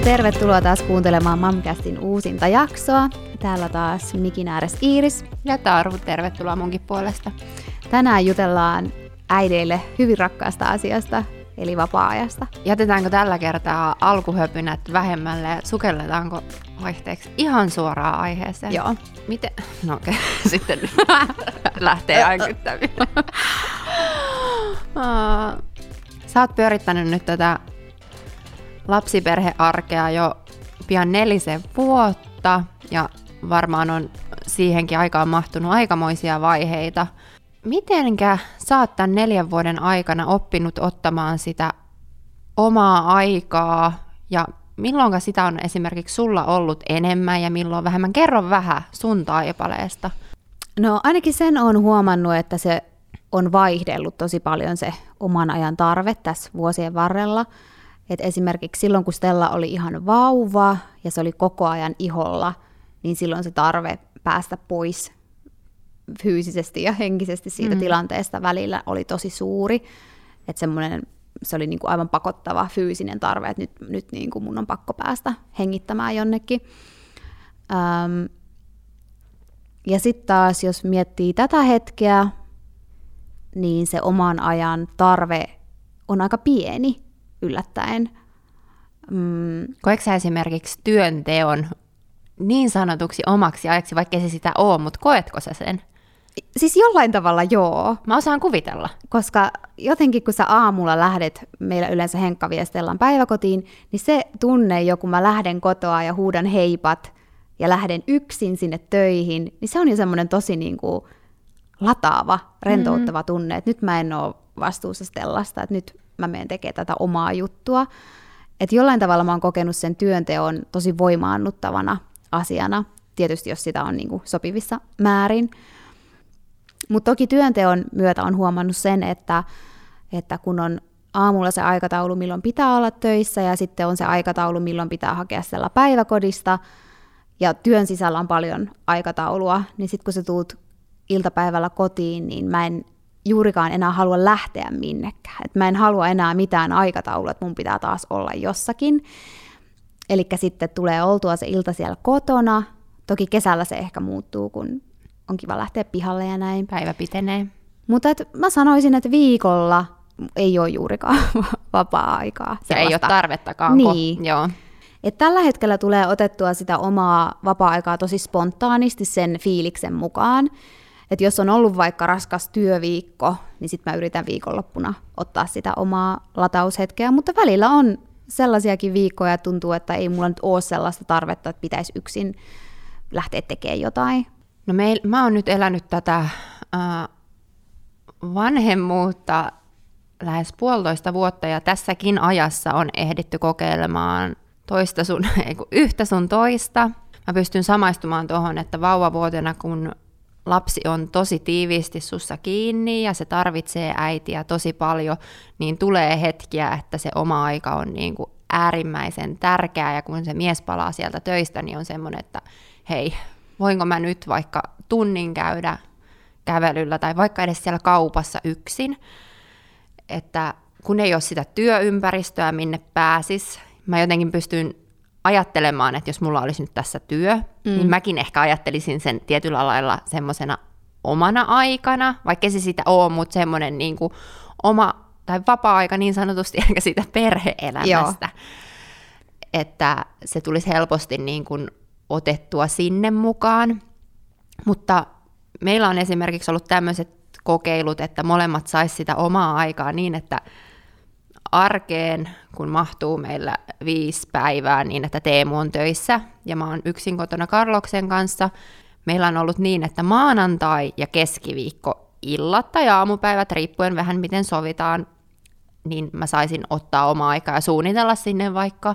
Ja tervetuloa taas kuuntelemaan Mamcastin uusinta jaksoa. Täällä taas mikin ääres Iiris. Ja Taru, tervetuloa munkin puolesta. Tänään jutellaan äideille hyvin rakkaasta asiasta, eli vapaa-ajasta. Jätetäänkö tällä kertaa alkuhöpynät vähemmälle ja sukelletaanko vaihteeksi ihan suoraan aiheeseen? Joo. Miten? No okei, okay. sitten lähtee änkyttämään. Sä oot pyörittänyt nyt tätä lapsiperhearkea jo pian nelisen vuotta ja varmaan on siihenkin aikaan mahtunut aikamoisia vaiheita. Mitenkä sä oot tämän neljän vuoden aikana oppinut ottamaan sitä omaa aikaa ja milloin sitä on esimerkiksi sulla ollut enemmän ja milloin vähemmän? Kerro vähän sun taipaleesta. No ainakin sen on huomannut, että se on vaihdellut tosi paljon se oman ajan tarve tässä vuosien varrella. Et esimerkiksi silloin, kun Stella oli ihan vauva ja se oli koko ajan iholla, niin silloin se tarve päästä pois fyysisesti ja henkisesti siitä mm. tilanteesta välillä oli tosi suuri. Että semmoinen, se oli niinku aivan pakottava fyysinen tarve, että nyt, nyt niinku mun on pakko päästä hengittämään jonnekin. Öm, ja sitten taas, jos miettii tätä hetkeä, niin se oman ajan tarve on aika pieni yllättäen. Mm. Koetko sä esimerkiksi työnteon niin sanotuksi omaksi ajaksi, vaikka se sitä ole, mutta koetko sä sen? Siis jollain tavalla joo. Mä osaan kuvitella. Koska jotenkin kun sä aamulla lähdet, meillä yleensä Henkka viestellään päiväkotiin, niin se tunne jo kun mä lähden kotoa ja huudan heipat ja lähden yksin sinne töihin, niin se on jo semmoinen tosi niin kuin lataava, rentouttava mm-hmm. tunne, että nyt mä en ole vastuussa Stellasta, että nyt mä menen tekemään tätä omaa juttua. Että jollain tavalla mä oon kokenut sen työnteon tosi voimaannuttavana asiana, tietysti jos sitä on niin kuin sopivissa määrin. Mutta toki työnteon myötä on huomannut sen, että, että kun on aamulla se aikataulu, milloin pitää olla töissä, ja sitten on se aikataulu, milloin pitää hakea siellä päiväkodista, ja työn sisällä on paljon aikataulua, niin sitten kun sä tuut iltapäivällä kotiin, niin mä en juurikaan enää halua lähteä minnekään. Et mä en halua enää mitään aikataulua, että mun pitää taas olla jossakin. Eli sitten tulee oltua se ilta siellä kotona. Toki kesällä se ehkä muuttuu, kun on kiva lähteä pihalle ja näin. Päivä pitenee. Mutta et mä sanoisin, että viikolla ei ole juurikaan vapaa-aikaa. Se ei ole tarvettakaan. Niin. Joo. Et tällä hetkellä tulee otettua sitä omaa vapaa-aikaa tosi spontaanisti sen fiiliksen mukaan. Että jos on ollut vaikka raskas työviikko, niin sitten mä yritän viikonloppuna ottaa sitä omaa lataushetkeä, mutta välillä on sellaisiakin viikkoja, että tuntuu, että ei mulla nyt ole sellaista tarvetta, että pitäisi yksin lähteä tekemään jotain. No meil, mä oon nyt elänyt tätä äh, vanhemmuutta lähes puolitoista vuotta ja tässäkin ajassa on ehditty kokeilemaan toista sun, yhtä sun toista. Mä pystyn samaistumaan tuohon, että vauvavuotena kun lapsi on tosi tiiviisti sussa kiinni ja se tarvitsee äitiä tosi paljon, niin tulee hetkiä, että se oma aika on niin kuin äärimmäisen tärkeää. Ja kun se mies palaa sieltä töistä, niin on semmoinen, että hei, voinko mä nyt vaikka tunnin käydä kävelyllä tai vaikka edes siellä kaupassa yksin, että kun ei ole sitä työympäristöä, minne pääsis, mä jotenkin pystyn ajattelemaan, että jos mulla olisi nyt tässä työ, niin mm. niin mäkin ehkä ajattelisin sen tietyllä lailla semmoisena omana aikana, vaikka se sitä ole, mutta semmoinen niin kuin oma tai vapaa-aika niin sanotusti, eikä siitä perhe-elämästä. Joo. Että se tulisi helposti niin kuin otettua sinne mukaan. Mutta meillä on esimerkiksi ollut tämmöiset kokeilut, että molemmat saisi sitä omaa aikaa niin, että arkeen, kun mahtuu meillä viisi päivää niin, että Teemu on töissä ja mä oon yksin kotona Karloksen kanssa. Meillä on ollut niin, että maanantai ja keskiviikko illat tai aamupäivät, riippuen vähän miten sovitaan, niin mä saisin ottaa omaa aikaa ja suunnitella sinne vaikka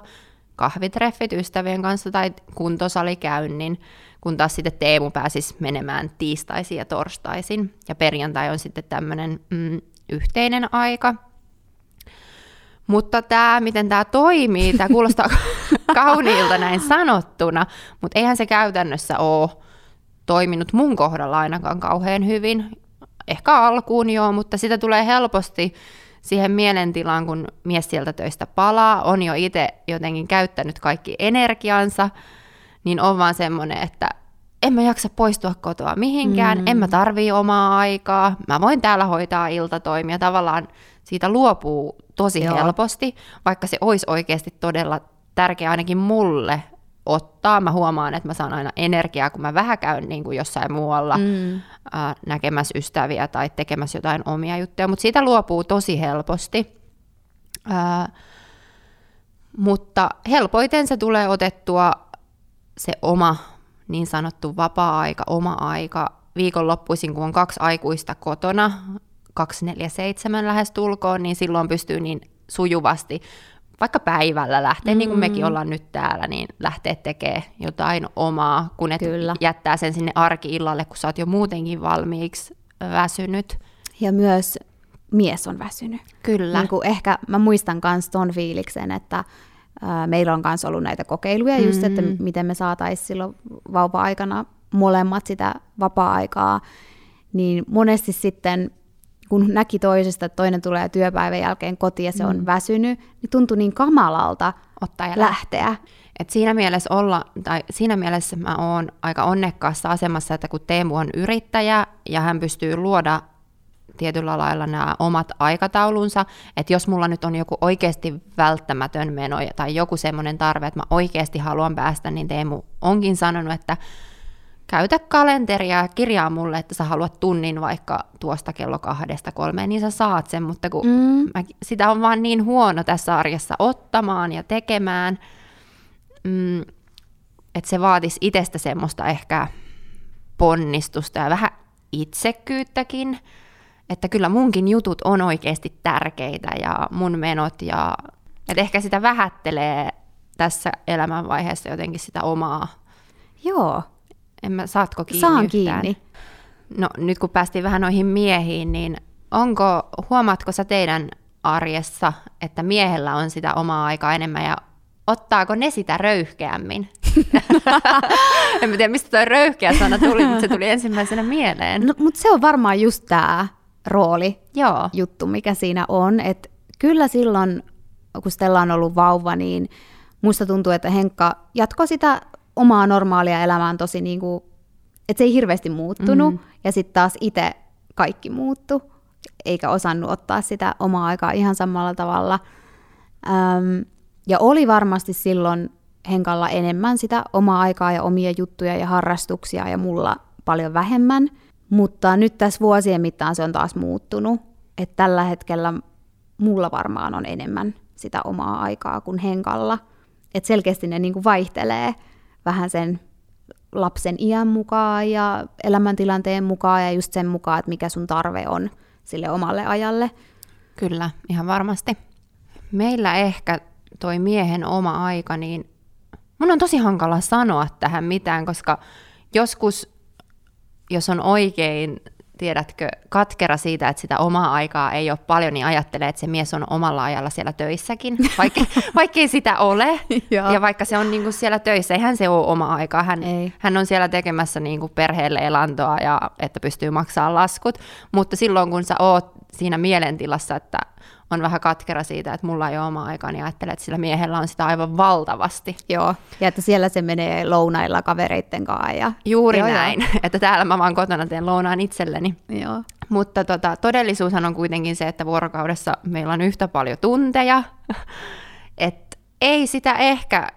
kahvitreffit ystävien kanssa tai kuntosalikäynnin, kun taas sitten Teemu pääsisi menemään tiistaisin ja torstaisin. Ja perjantai on sitten tämmöinen mm, yhteinen aika, mutta tämä, miten tämä toimii, tämä kuulostaa kauniilta näin sanottuna, mutta eihän se käytännössä ole toiminut mun kohdalla ainakaan kauhean hyvin. Ehkä alkuun joo, mutta sitä tulee helposti siihen mielentilaan, kun mies sieltä töistä palaa, on jo itse jotenkin käyttänyt kaikki energiansa, niin on vaan semmoinen, että en mä jaksa poistua kotoa mihinkään, mm. en mä tarvii omaa aikaa, mä voin täällä hoitaa iltatoimia, tavallaan siitä luopuu tosi Joo. helposti, vaikka se olisi oikeasti todella tärkeä ainakin mulle ottaa. Mä huomaan, että mä saan aina energiaa, kun mä vähän käyn niin kuin jossain muualla mm. ää, näkemässä ystäviä tai tekemässä jotain omia juttuja, mutta siitä luopuu tosi helposti. Ää, mutta helpoiten se tulee otettua se oma niin sanottu vapaa-aika, oma aika, viikonloppuisin, kun on kaksi aikuista kotona, 247 lähes tulkoon, niin silloin pystyy niin sujuvasti vaikka päivällä lähteä, mm. niin kuin mekin mm. ollaan nyt täällä, niin lähteä tekemään jotain omaa, kun et Kyllä. jättää sen sinne arki-illalle, kun sä oot jo muutenkin valmiiksi väsynyt. Ja myös mies on väsynyt. Kyllä. Niin kuin ehkä mä muistan myös ton fiiliksen, että ää, meillä on myös ollut näitä kokeiluja just, että mm. miten me saataisiin silloin vauva-aikana molemmat sitä vapaa-aikaa, niin monesti sitten kun näki toisesta, että toinen tulee työpäivän jälkeen kotiin ja se on mm. väsynyt, niin tuntui niin kamalalta ottaa ja lähteä. Et siinä mielessä olla, tai siinä mielessä mä oon aika onnekkaassa asemassa, että kun Teemu on yrittäjä ja hän pystyy luoda tietyllä lailla nämä omat aikataulunsa, että jos mulla nyt on joku oikeasti välttämätön meno tai joku semmoinen tarve, että mä oikeasti haluan päästä, niin Teemu onkin sanonut, että käytä kalenteria ja kirjaa mulle, että sä haluat tunnin vaikka tuosta kello kahdesta kolmeen, niin sä saat sen, mutta kun mm. mä, sitä on vaan niin huono tässä arjessa ottamaan ja tekemään, mm, että se vaatisi itsestä semmoista ehkä ponnistusta ja vähän itsekyyttäkin, että kyllä munkin jutut on oikeasti tärkeitä ja mun menot ja että ehkä sitä vähättelee tässä elämänvaiheessa jotenkin sitä omaa Joo, en mä, saatko kiinni Saan yhtään? kiinni. No nyt kun päästiin vähän noihin miehiin, niin onko, huomaatko sä teidän arjessa, että miehellä on sitä omaa aikaa enemmän ja ottaako ne sitä röyhkeämmin? en tiedä, mistä tuo röyhkeä sana tuli, mutta se tuli ensimmäisenä mieleen. No, mutta se on varmaan just tämä rooli Joo. juttu, mikä siinä on. Että kyllä silloin, kun Stella on ollut vauva, niin musta tuntuu, että Henkka jatkoi sitä omaa normaalia elämää tosi niin kuin, että se ei hirveästi muuttunut, mm. ja sitten taas itse kaikki muuttu, eikä osannut ottaa sitä omaa aikaa ihan samalla tavalla. Öm, ja oli varmasti silloin Henkalla enemmän sitä omaa aikaa ja omia juttuja ja harrastuksia ja mulla paljon vähemmän, mutta nyt tässä vuosien mittaan se on taas muuttunut, että tällä hetkellä mulla varmaan on enemmän sitä omaa aikaa kuin Henkalla. Että selkeästi ne niinku vaihtelee vähän sen lapsen iän mukaan ja elämäntilanteen mukaan ja just sen mukaan, että mikä sun tarve on sille omalle ajalle. Kyllä, ihan varmasti. Meillä ehkä toi miehen oma aika, niin mun on tosi hankala sanoa tähän mitään, koska joskus, jos on oikein tiedätkö, katkera siitä, että sitä omaa aikaa ei ole paljon, niin ajattelee, että se mies on omalla ajalla siellä töissäkin, vaikka, vaikka sitä ole. ja vaikka se on niin kuin siellä töissä, eihän se ole oma aikaa. Hän, ei. hän on siellä tekemässä niin kuin perheelle elantoa ja että pystyy maksamaan laskut. Mutta silloin, kun sä oot siinä mielentilassa, että on vähän katkera siitä, että mulla ei ole oma aikaa, niin ajattelen, että sillä miehellä on sitä aivan valtavasti. Joo, ja että siellä se menee lounailla kavereitten kanssa. Ja... Juuri joo, näin, joo. että täällä mä vaan kotona teen lounaan itselleni. Joo. Mutta tota, todellisuushan on kuitenkin se, että vuorokaudessa meillä on yhtä paljon tunteja, että ei sitä ehkä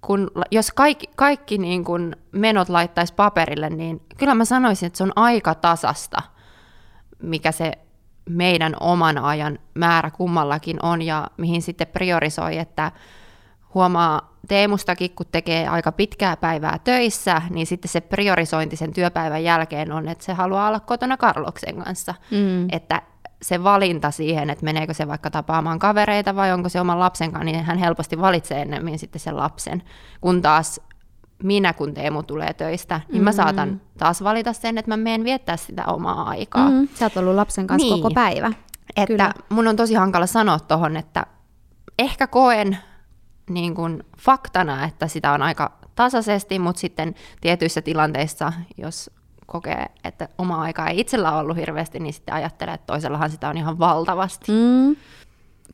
kun, jos kaikki, kaikki niin kun menot laittaisi paperille, niin kyllä mä sanoisin, että se on aika tasasta, mikä se meidän oman ajan määrä kummallakin on ja mihin sitten priorisoi, että huomaa Teemustakin, kun tekee aika pitkää päivää töissä, niin sitten se priorisointi sen työpäivän jälkeen on, että se haluaa olla kotona Karloksen kanssa. Mm. Että se valinta siihen, että meneekö se vaikka tapaamaan kavereita vai onko se oman lapsen kanssa, niin hän helposti valitsee ennemmin sitten sen lapsen. Kun taas minä, kun Teemu tulee töistä, niin mm-hmm. mä saatan taas valita sen, että mä menen viettää sitä omaa aikaa. Mm-hmm. Sä oot ollut lapsen kanssa niin. koko päivä. Että Kyllä. mun on tosi hankala sanoa tohon, että ehkä koen niin kuin faktana, että sitä on aika tasaisesti, mutta sitten tietyissä tilanteissa, jos kokee, että oma aika ei itsellä ole ollut hirveästi, niin sitten ajattelee, että toisellahan sitä on ihan valtavasti. Mm.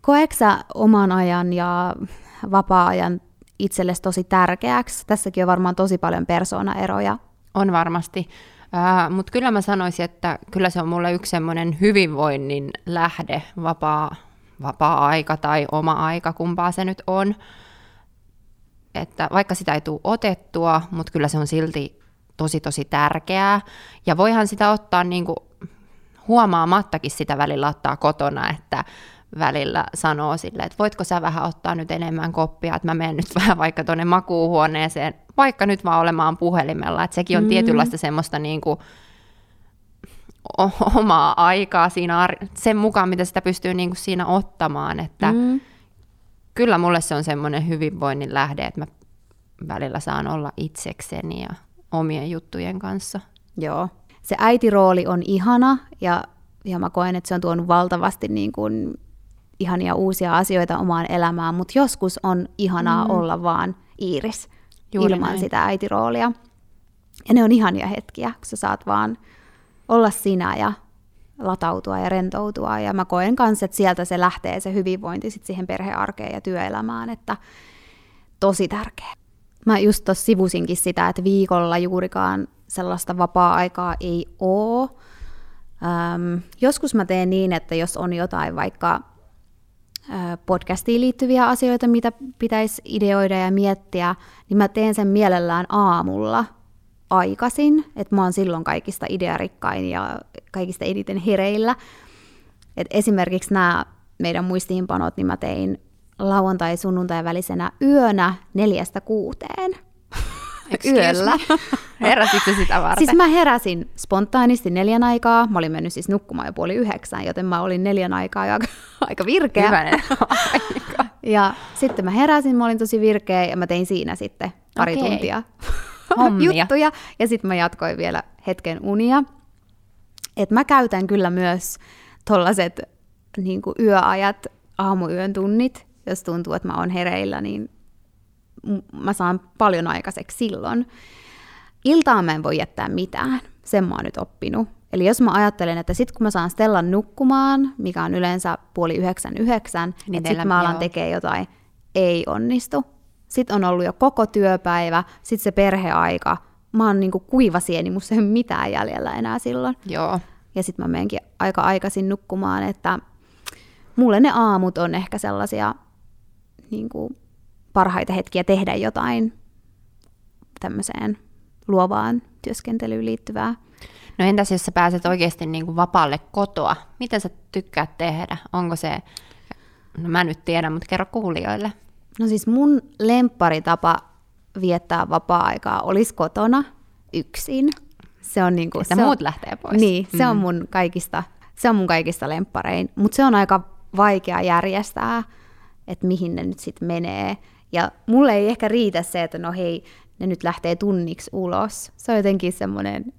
Koeksä oman ajan ja vapaa-ajan itsellesi tosi tärkeäksi? Tässäkin on varmaan tosi paljon persoonaeroja. On varmasti. Uh, Mutta kyllä mä sanoisin, että kyllä se on mulle yksi semmoinen hyvinvoinnin lähde, vapaa, vapaa-aika tai oma aika, kumpaa se nyt on. Että vaikka sitä ei tule otettua, mutta kyllä se on silti tosi tosi tärkeää. Ja voihan sitä ottaa niin kuin huomaamattakin sitä välillä ottaa kotona, että välillä sanoo sille, että voitko sä vähän ottaa nyt enemmän koppia, että mä menen nyt vähän vaikka tuonne makuuhuoneeseen, vaikka nyt vaan olemaan puhelimella, että sekin on mm. tietynlaista semmoista niin kuin omaa aikaa siinä, sen mukaan, mitä sitä pystyy niin kuin siinä ottamaan, että mm. kyllä mulle se on semmoinen hyvinvoinnin lähde, että mä välillä saan olla itsekseni ja omien juttujen kanssa. Joo. Se äitirooli on ihana ja, ja mä koen, että se on tuonut valtavasti niin kuin ihania uusia asioita omaan elämään, mutta joskus on ihanaa mm. olla vaan Iiris Juuri ilman näin. sitä äitiroolia. Ja ne on ihania hetkiä, kun sä saat vaan olla sinä ja latautua ja rentoutua. Ja mä koen kanssa, että sieltä se lähtee se hyvinvointi sit siihen perhearkeen ja työelämään, että tosi tärkeä. Mä just tuossa sivusinkin sitä, että viikolla juurikaan sellaista vapaa-aikaa ei oo. Öm, joskus mä teen niin, että jos on jotain vaikka podcastiin liittyviä asioita, mitä pitäisi ideoida ja miettiä, niin mä teen sen mielellään aamulla aikaisin, että mä oon silloin kaikista idearikkain ja kaikista eniten hereillä. Et esimerkiksi nämä meidän muistiinpanot, niin mä tein lauantai-sunnuntai välisenä yönä neljästä kuuteen. Yöllä. Heräsitkö sitä varten? Siis mä heräsin spontaanisti neljän aikaa. Mä olin mennyt siis nukkumaan jo puoli yhdeksän, joten mä olin neljän aikaa ja aika virkeä. Hyvänen aika. Ja sitten mä heräsin, mä olin tosi virkeä ja mä tein siinä sitten pari okay. tuntia juttuja. Ja sitten mä jatkoin vielä hetken unia. Et mä käytän kyllä myös tollaset niin yöajat, aamuyön tunnit, jos tuntuu, että mä oon hereillä, niin mä saan paljon aikaiseksi silloin. Iltaan mä en voi jättää mitään, sen mä oon nyt oppinut. Eli jos mä ajattelen, että sit kun mä saan Stellan nukkumaan, mikä on yleensä puoli yhdeksän yhdeksän, niin että sit mä alan tekee jotain, ei onnistu. Sitten on ollut jo koko työpäivä, sitten se perheaika. Mä oon niinku kuiva sieni, musta ei ole mitään jäljellä enää silloin. Joo. Ja sitten mä menenkin aika aikaisin nukkumaan, että mulle ne aamut on ehkä sellaisia niin kuin parhaita hetkiä tehdä jotain tämmöiseen luovaan työskentelyyn liittyvää. No entäs jos sä pääset oikeasti niin kuin vapaalle kotoa? Mitä sä tykkäät tehdä? Onko se, no mä nyt tiedän, mutta kerro kuulijoille. No siis mun lempparitapa viettää vapaa-aikaa olisi kotona yksin. Se on niin kuin, Että se muut on, lähtee pois. Niin, se mm. on mun kaikista, se on mun kaikista lempparein. Mutta se on aika vaikea järjestää, että mihin ne nyt sitten menee. Ja mulle ei ehkä riitä se, että no hei, ne nyt lähtee tunniksi ulos. Se on jotenkin semmoinen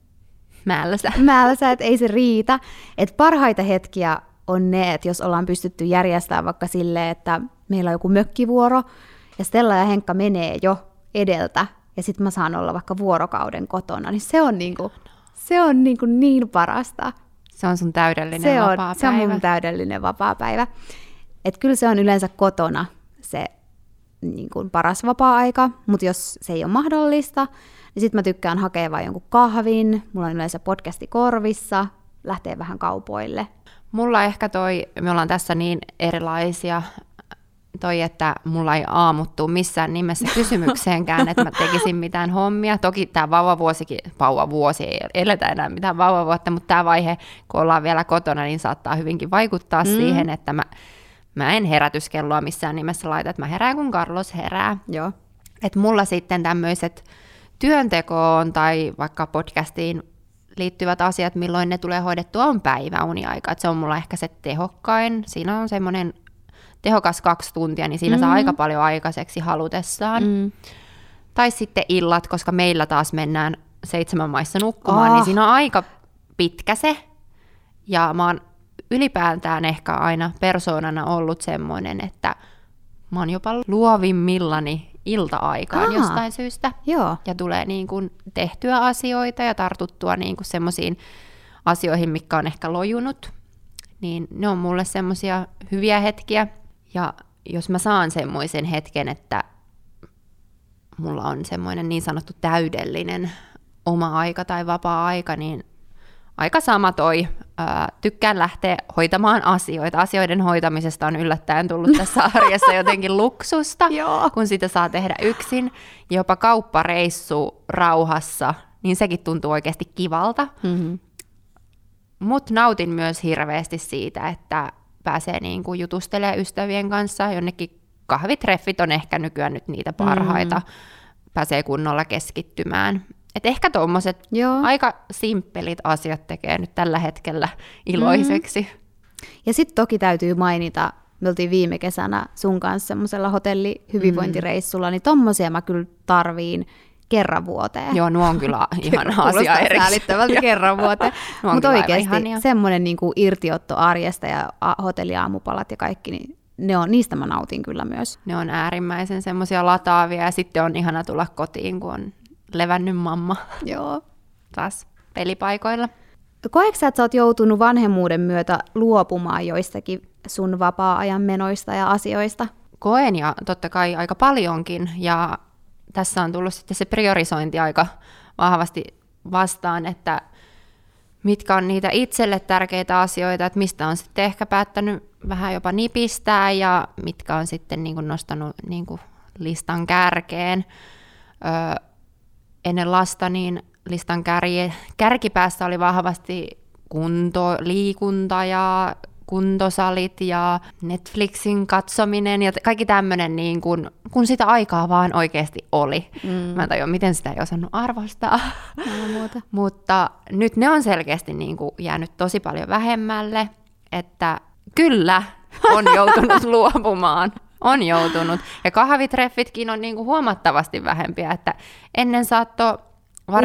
määläsä. määläsä, että ei se riitä. Et parhaita hetkiä on ne, että jos ollaan pystytty järjestämään vaikka silleen, että meillä on joku mökkivuoro, ja Stella ja Henkka menee jo edeltä, ja sitten mä saan olla vaikka vuorokauden kotona, niin se on niinku, se on niinku niin parasta. Se on sun täydellinen se on, vapaa Se on mun täydellinen vapaa-päivä. Et kyllä se on yleensä kotona se niin kuin paras vapaa-aika, mutta jos se ei ole mahdollista, niin sitten mä tykkään hakea vain jonkun kahvin, mulla on yleensä podcasti korvissa, lähtee vähän kaupoille. Mulla ehkä toi, me ollaan tässä niin erilaisia, toi, että mulla ei aamuttu missään nimessä kysymykseenkään, että mä tekisin mitään hommia. Toki tämä vauvavuosikin, vauvavuosi ei eletä enää mitään vauvavuotta, mutta tämä vaihe, kun ollaan vielä kotona, niin saattaa hyvinkin vaikuttaa mm. siihen, että mä mä en herätyskelloa missään nimessä laita, että mä herään kun Carlos herää. Joo. Että mulla sitten tämmöiset työntekoon tai vaikka podcastiin liittyvät asiat, milloin ne tulee hoidettua, on päiväuniaika. Että se on mulla ehkä se tehokkain. Siinä on semmoinen tehokas kaksi tuntia, niin siinä mm. saa aika paljon aikaiseksi halutessaan. Mm. Tai sitten illat, koska meillä taas mennään seitsemän maissa nukkumaan, oh. niin siinä on aika pitkä se. Ja mä oon ylipäätään ehkä aina persoonana ollut semmoinen, että mä oon jopa luovimmillani ilta-aikaan Aa. jostain syystä. Joo. Ja tulee niin kuin tehtyä asioita ja tartuttua niin kuin semmoisiin asioihin, mikä on ehkä lojunut. Niin ne on mulle semmoisia hyviä hetkiä. Ja jos mä saan semmoisen hetken, että mulla on semmoinen niin sanottu täydellinen oma aika tai vapaa-aika, niin aika sama toi. Ää, tykkään lähteä hoitamaan asioita. Asioiden hoitamisesta on yllättäen tullut tässä arjessa jotenkin luksusta, kun sitä saa tehdä yksin. Jopa kauppareissu rauhassa, niin sekin tuntuu oikeasti kivalta. Mm-hmm. Mutta nautin myös hirveästi siitä, että pääsee niinku jutustelemaan ystävien kanssa. Jonnekin kahvitreffit on ehkä nykyään nyt niitä parhaita. Mm. Pääsee kunnolla keskittymään. Et ehkä tuommoiset aika simppelit asiat tekee nyt tällä hetkellä iloiseksi. Mm. Ja sitten toki täytyy mainita, me oltiin viime kesänä sun kanssa semmoisella hotellihyvinvointireissulla, mm. niin tommosia mä kyllä tarviin kerran vuoteen. Joo, nuo on kyllä ihan asia erikseen. kerran vuoteen. Mutta oikeasti semmoinen niinku irtiotto arjesta ja hotelliaamupalat ja kaikki, niin ne on, niistä mä nautin kyllä myös. Ne on äärimmäisen semmoisia lataavia ja sitten on ihana tulla kotiin, kun on levännyt mamma Joo. taas pelipaikoilla. Koetko sä, että sä oot joutunut vanhemmuuden myötä luopumaan joistakin sun vapaa-ajan menoista ja asioista? koen ja totta kai aika paljonkin ja tässä on tullut sitten se priorisointi aika vahvasti vastaan, että mitkä on niitä itselle tärkeitä asioita, että mistä on sitten ehkä päättänyt vähän jopa nipistää ja mitkä on sitten niin kuin nostanut niin kuin listan kärkeen. Öö, ennen lasta niin listan kärje, kärkipäässä oli vahvasti kunto, liikunta ja kuntosalit ja Netflixin katsominen ja kaikki tämmöinen, niin kun, kun sitä aikaa vaan oikeasti oli. Mm. Mä en tajua, miten sitä ei osannut arvostaa. muuta. Mutta nyt ne on selkeästi niin kuin jäänyt tosi paljon vähemmälle, että kyllä on joutunut luopumaan. On joutunut. Ja kahvitreffitkin on niin kuin huomattavasti vähempiä, että ennen saattoi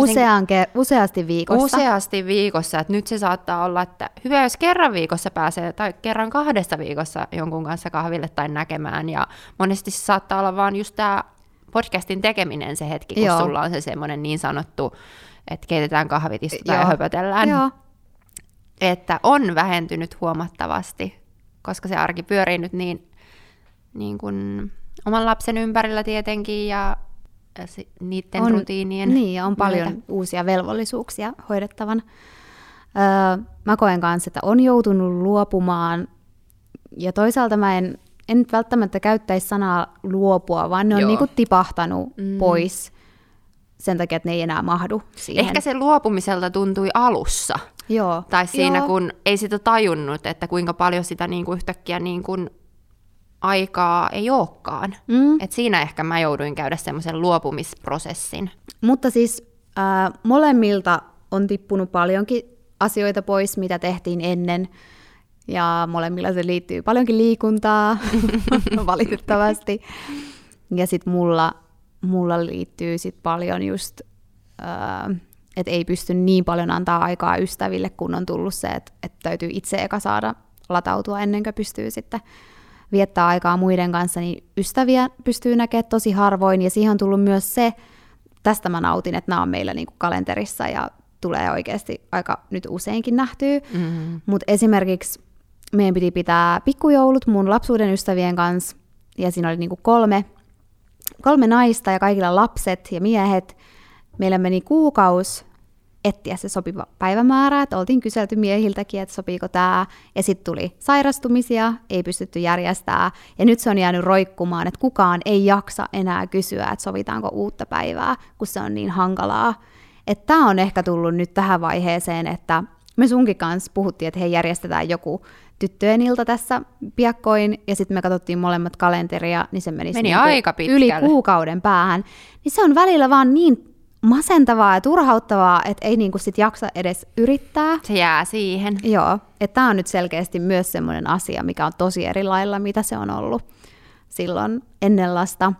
Usean ke- useasti viikossa. useasti viikossa, että nyt se saattaa olla, että hyvä jos kerran viikossa pääsee tai kerran kahdessa viikossa jonkun kanssa kahville tai näkemään ja monesti se saattaa olla vaan just tämä podcastin tekeminen se hetki, kun Joo. sulla on se semmoinen niin sanottu, että keitetään kahvit, istutaan ja Joo. höpötellään, Joo. että on vähentynyt huomattavasti, koska se arki pyörii nyt niin, niin kuin oman lapsen ympärillä tietenkin ja niiden on, rutiinien Niin, ja on paljon myötä. uusia velvollisuuksia hoidettavana. Öö, mä koen kanssa, että on joutunut luopumaan, ja toisaalta mä en, en nyt välttämättä käyttäisi sanaa luopua, vaan ne on Joo. niinku tipahtanut mm. pois sen takia, että ne ei enää mahdu siihen. Ehkä se luopumiselta tuntui alussa. Joo. Tai siinä, Joo. kun ei sitä tajunnut, että kuinka paljon sitä niin kuin yhtäkkiä niin kuin aikaa ei olekaan. Mm. Et siinä ehkä mä jouduin käydä semmoisen luopumisprosessin. Mutta siis äh, molemmilta on tippunut paljonkin asioita pois, mitä tehtiin ennen. Ja molemmilla se liittyy paljonkin liikuntaa, valitettavasti. Ja sitten mulla, mulla liittyy sit paljon just, äh, että ei pysty niin paljon antaa aikaa ystäville, kun on tullut se, että, että täytyy itse eka saada latautua ennen kuin pystyy sitten viettää aikaa muiden kanssa, niin ystäviä pystyy näkemään tosi harvoin, ja siihen on tullut myös se, tästä mä nautin, että nämä on meillä niinku kalenterissa ja tulee oikeasti aika nyt useinkin nähtyä. Mm. Mutta esimerkiksi meidän piti pitää pikkujoulut mun lapsuuden ystävien kanssa, ja siinä oli niinku kolme, kolme naista ja kaikilla lapset ja miehet. Meillä meni kuukaus etsiä se sopiva päivämäärä, että oltiin kyselty miehiltäkin, että sopiiko tämä, ja sitten tuli sairastumisia, ei pystytty järjestää, ja nyt se on jäänyt roikkumaan, että kukaan ei jaksa enää kysyä, että sovitaanko uutta päivää, kun se on niin hankalaa. Että tämä on ehkä tullut nyt tähän vaiheeseen, että me sunkin kanssa puhuttiin, että hei järjestetään joku tyttöjen ilta tässä piakkoin, ja sitten me katsottiin molemmat kalenteria, niin se menisi Meni niinku aika pitkälle. yli kuukauden päähän. Niin se on välillä vaan niin masentavaa ja turhauttavaa, että ei niinku sit jaksa edes yrittää. Se jää siihen. Joo, että tämä on nyt selkeästi myös semmoinen asia, mikä on tosi eri lailla, mitä se on ollut silloin ennen lasta.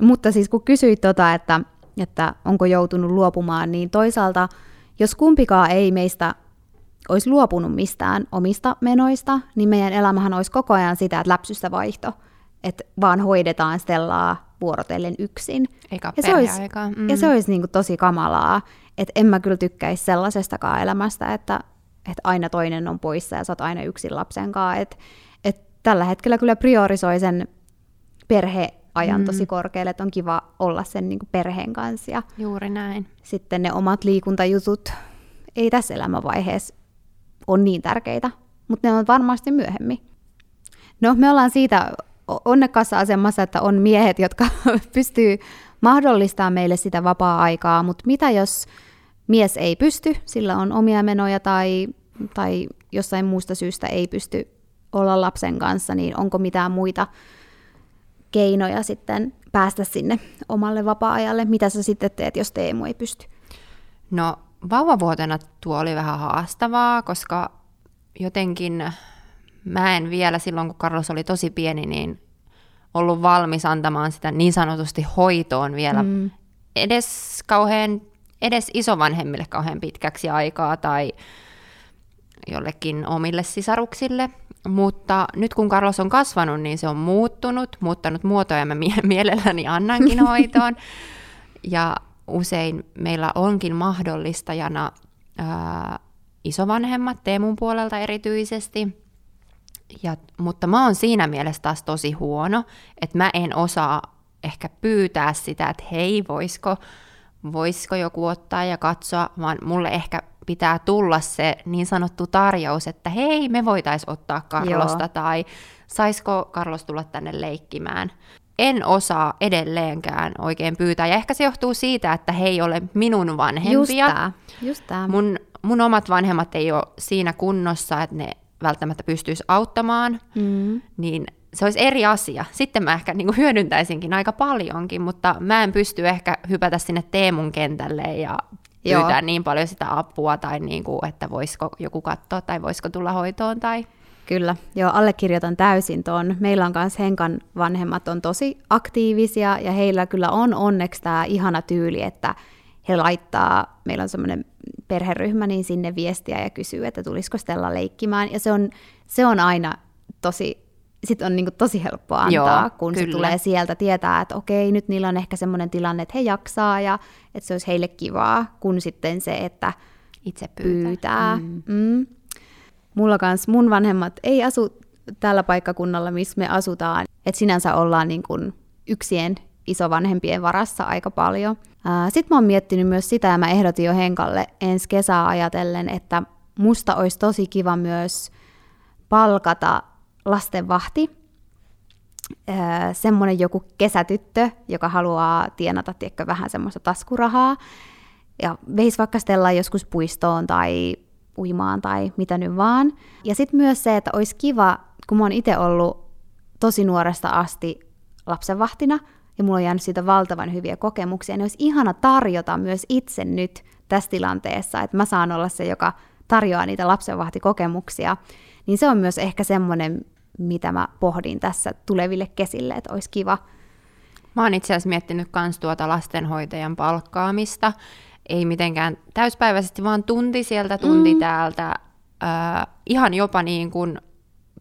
Mutta siis kun kysyit tota, että, että onko joutunut luopumaan, niin toisaalta jos kumpikaan ei meistä olisi luopunut mistään omista menoista, niin meidän elämähän olisi koko ajan sitä, että läpsystä vaihto. Että vaan hoidetaan Stellaa vuorotellen yksin. Eikä Ja se olisi, mm. ja se olisi niin kuin tosi kamalaa, että en mä kyllä tykkäisi sellaisestakaan elämästä, että, että aina toinen on poissa ja sä oot aina yksin lapsen kanssa. Et, et tällä hetkellä kyllä priorisoi sen perheajan Mm. tosi korkealle, että on kiva olla sen niin kuin perheen kanssa ja Juuri näin. sitten ne omat liikuntajutut ei tässä elämänvaiheessa ole niin tärkeitä, mutta ne on varmasti myöhemmin. No, me ollaan siitä onnekkaassa asemassa, että on miehet, jotka pystyy mahdollistamaan meille sitä vapaa-aikaa, mutta mitä jos mies ei pysty, sillä on omia menoja tai, tai jossain muusta syystä ei pysty olla lapsen kanssa, niin onko mitään muita keinoja sitten päästä sinne omalle vapaa-ajalle? Mitä sä sitten teet, jos Teemu ei pysty? No vauvavuotena tuo oli vähän haastavaa, koska jotenkin mä en vielä silloin, kun Carlos oli tosi pieni, niin ollut valmis antamaan sitä niin sanotusti hoitoon vielä mm. edes kauhean, edes isovanhemmille kauhean pitkäksi aikaa tai jollekin omille sisaruksille. Mutta nyt kun Carlos on kasvanut, niin se on muuttunut, muuttanut muotoja, mä mie- mielelläni annankin hoitoon. Ja usein meillä onkin mahdollistajana ää, isovanhemmat, Teemun puolelta erityisesti. Ja, mutta mä oon siinä mielessä taas tosi huono, että mä en osaa ehkä pyytää sitä, että hei, voisiko, voisiko joku ottaa ja katsoa, vaan mulle ehkä pitää tulla se niin sanottu tarjous, että hei, me voitais ottaa Karlosta Joo. tai saisiko Carlos tulla tänne leikkimään. En osaa edelleenkään oikein pyytää, ja ehkä se johtuu siitä, että he ei ole minun Just vanhempia. tää, just tää. Mun, mun omat vanhemmat ei ole siinä kunnossa, että ne välttämättä pystyisi auttamaan, Mm. niin se olisi eri asia. Sitten mä ehkä niin hyödyntäisinkin aika paljonkin, mutta mä en pysty ehkä hypätä sinne Teemun kentälle ja Joo. pyytää niin paljon sitä apua, tai niin kuin, että voisiko joku katsoa, tai voisiko tulla hoitoon, tai Kyllä, joo, allekirjoitan täysin tuon. Meillä on myös Henkan vanhemmat on tosi aktiivisia ja heillä kyllä on onneksi tämä ihana tyyli, että he laittaa, meillä on semmoinen perheryhmä, niin sinne viestiä ja kysyy, että tulisiko Stella leikkimään. Ja se on, se on aina tosi, sit on niinku tosi helppo antaa, Joo, kun se kyllä. tulee sieltä tietää, että okei, nyt niillä on ehkä semmoinen tilanne, että he jaksaa ja että se olisi heille kivaa, kun sitten se, että itse pyytää. pyytää. Mm. Mm. Mulla kans mun vanhemmat ei asu tällä paikkakunnalla, missä me asutaan. Et sinänsä ollaan niin kun yksien isovanhempien varassa aika paljon. Sitten mä oon miettinyt myös sitä, ja mä ehdotin jo Henkalle ensi kesää ajatellen, että musta olisi tosi kiva myös palkata lastenvahti, semmoinen joku kesätyttö, joka haluaa tienata tiedätkö, vähän semmoista taskurahaa, ja veisi vaikka Stellaa joskus puistoon tai uimaan tai mitä nyt vaan. Ja sitten myös se, että olisi kiva, kun mä oon itse ollut tosi nuoresta asti lapsenvahtina, ja mulla on jäänyt siitä valtavan hyviä kokemuksia, niin olisi ihana tarjota myös itse nyt tässä tilanteessa, että mä saan olla se, joka tarjoaa niitä lapsenvahtikokemuksia. Niin se on myös ehkä semmoinen, mitä mä pohdin tässä tuleville kesille, että olisi kiva. Mä oon itse asiassa miettinyt myös tuota lastenhoitajan palkkaamista. Ei mitenkään täyspäiväisesti, vaan tunti sieltä, tunti mm. täältä. Äh, ihan jopa niin kuin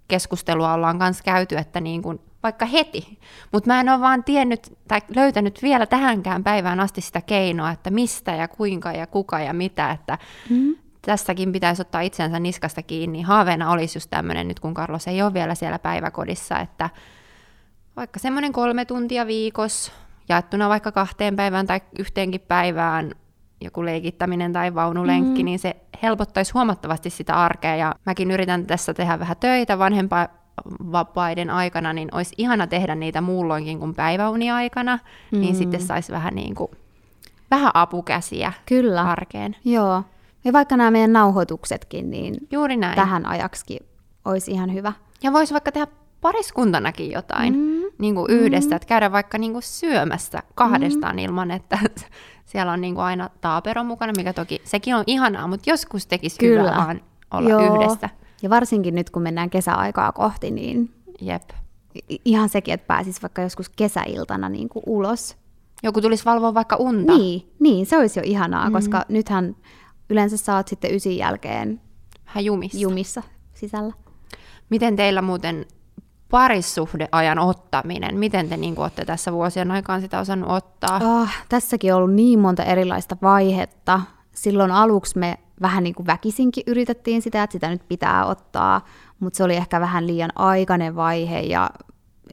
keskustelua ollaan kanssa käyty, että niin kuin vaikka heti. Mutta mä en ole vaan tiennyt tai löytänyt vielä tähänkään päivään asti sitä keinoa, että mistä ja kuinka ja kuka ja mitä. Että mm. Tässäkin pitäisi ottaa itsensä niskasta kiinni. Haaveena olisi just tämmöinen, nyt kun Carlos ei ole vielä siellä päiväkodissa, että vaikka semmoinen kolme tuntia viikossa, jaettuna vaikka kahteen päivään tai yhteenkin päivään, joku leikittäminen tai vaunulenkki, mm. niin se helpottaisi huomattavasti sitä arkea. Ja mäkin yritän tässä tehdä vähän töitä vanhempaiden aikana, niin olisi ihana tehdä niitä muulloinkin kuin päiväunia-aikana, mm. niin sitten saisi vähän niin kuin, vähän apukäsiä Kyllä. arkeen. Joo. Ja vaikka nämä meidän nauhoituksetkin, niin Juuri näin. tähän ajaksi olisi ihan hyvä. Ja voisi vaikka tehdä pariskuntanakin jotain mm. niin kuin yhdessä, mm. että käydä vaikka niin kuin syömässä kahdestaan mm. ilman, että siellä on niin kuin aina taapero mukana, mikä toki sekin on ihanaa, mutta joskus tekisi Kyllä. hyvä vaan olla Joo. yhdessä. Ja varsinkin nyt, kun mennään kesäaikaa kohti, niin Jep. ihan sekin, että pääsis vaikka joskus kesäiltana niin kuin ulos. Joku tulisi valvoa vaikka unta. Niin, niin, se olisi jo ihanaa, mm. koska nythän yleensä sä oot sitten ysin jälkeen jumissa. jumissa sisällä. Miten teillä muuten parissuhdeajan ottaminen? Miten te niin kuin, olette tässä vuosien aikaan sitä osannut ottaa? Oh, tässäkin on ollut niin monta erilaista vaihetta. Silloin aluksi me vähän niin kuin väkisinkin yritettiin sitä, että sitä nyt pitää ottaa, mutta se oli ehkä vähän liian aikainen vaihe ja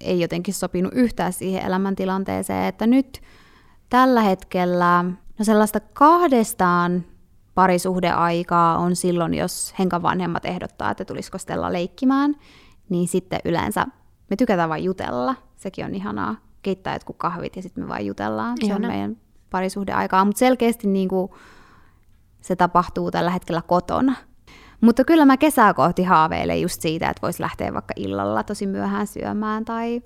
ei jotenkin sopinut yhtään siihen elämäntilanteeseen, että nyt tällä hetkellä no sellaista kahdestaan parisuhdeaikaa on silloin, jos Henkan vanhemmat ehdottaa, että tulisiko Stella leikkimään, niin sitten yleensä me tykätään vain jutella. Sekin on ihanaa. Keittää jotkut kahvit ja sitten me vain jutellaan. Se Ihana. on meidän parisuhdeaikaa, mutta selkeästi niin kuin se tapahtuu tällä hetkellä kotona. Mutta kyllä mä kesää kohti haaveilen just siitä, että voisi lähteä vaikka illalla tosi myöhään syömään tai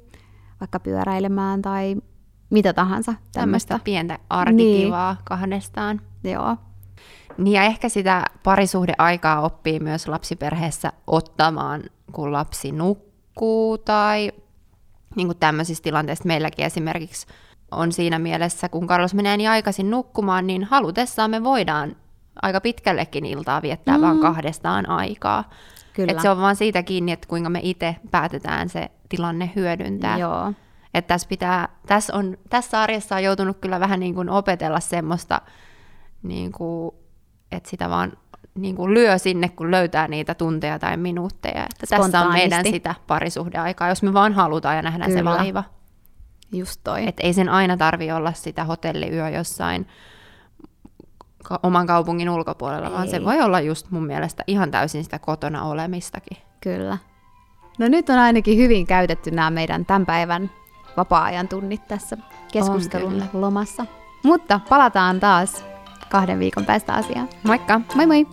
vaikka pyöräilemään tai mitä tahansa. Tämmöistä pientä arkikivaa niin. kahdestaan. Joo. Niin ja ehkä sitä parisuhdeaikaa oppii myös lapsiperheessä ottamaan, kun lapsi nukkuu tai niin kuin tämmöisissä tilanteissa meilläkin esimerkiksi on siinä mielessä, kun Carlos menee niin aikaisin nukkumaan, niin halutessaan me voidaan aika pitkällekin iltaa viettää mm. vaan kahdestaan aikaa. Kyllä. Et se on vaan siitä kiinni, että kuinka me itse päätetään se tilanne hyödyntää. Joo. Et tässä, pitää, tässä, on, tässä arjessa on joutunut kyllä vähän niin kuin opetella semmoista, niin kuin, että sitä vaan niin kuin lyö sinne, kun löytää niitä tunteja tai minuutteja. Että tässä on meidän sitä parisuhdeaikaa, jos me vaan halutaan ja nähdään kyllä. se vaiva. Just toi. Et ei sen aina tarvi olla sitä hotelliyö jossain ka- oman kaupungin ulkopuolella, Ei. vaan se voi olla just mun mielestä ihan täysin sitä kotona olemistakin. Kyllä. No nyt on ainakin hyvin käytetty nämä meidän tämän päivän vapaa-ajan tunnit tässä keskustelun lomassa. Mutta palataan taas kahden viikon päästä asiaan. Moikka! Moi moi!